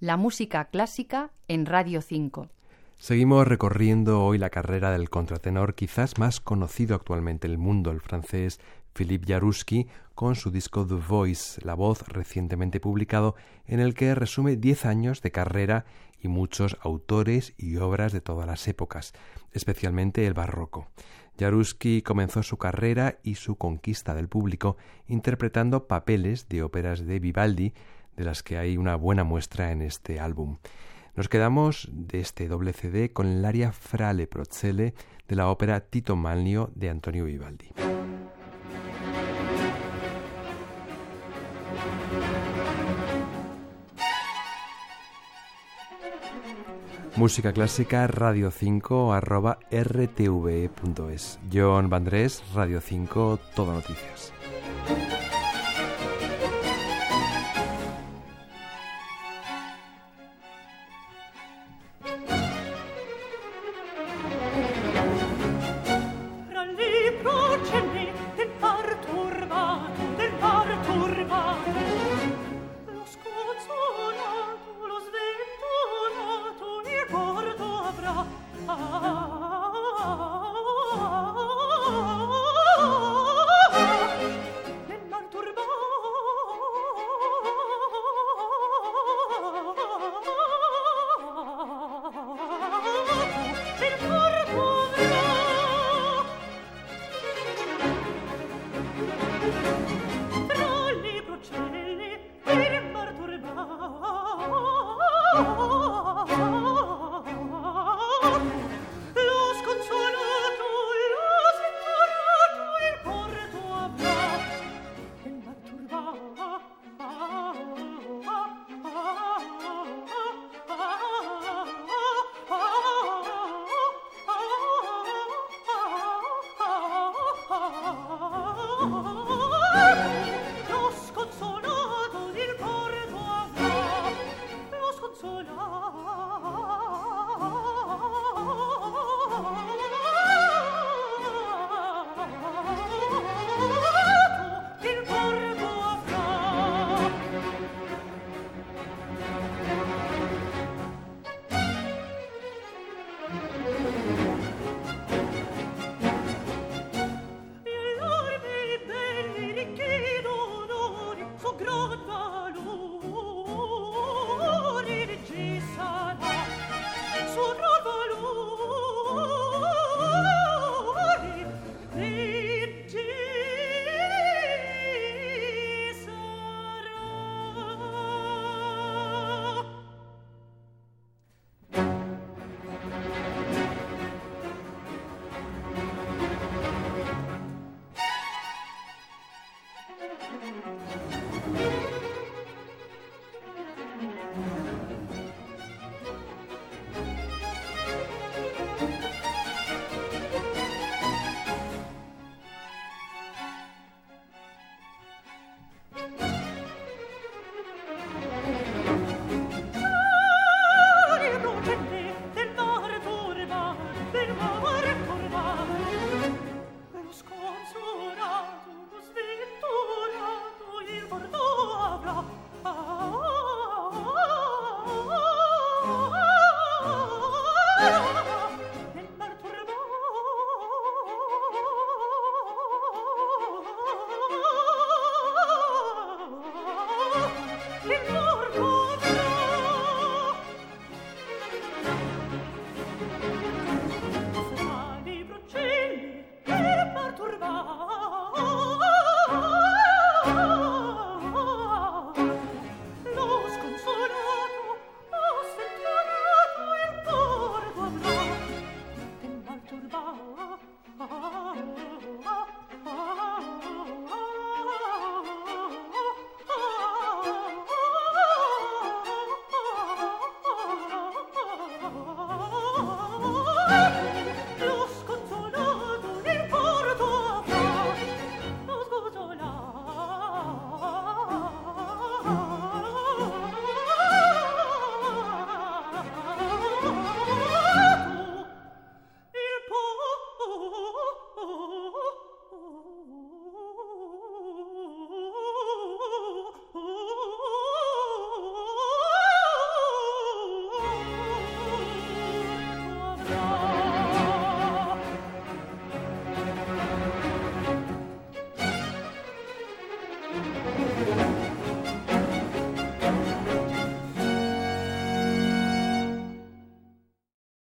la música clásica en Radio 5. Seguimos recorriendo hoy la carrera del contratenor quizás más conocido actualmente en el mundo, el francés Philippe Jaruski, con su disco The Voice, La Voz, recientemente publicado, en el que resume diez años de carrera y muchos autores y obras de todas las épocas, especialmente el barroco. Jaruski comenzó su carrera y su conquista del público interpretando papeles de óperas de Vivaldi, de las que hay una buena muestra en este álbum. Nos quedamos de este doble CD con el aria Frale Procelle de la ópera Tito Manlio de Antonio Vivaldi. Música clásica radio 5 arroba rtve.es. John Vandrés, Radio 5, Todo Noticias.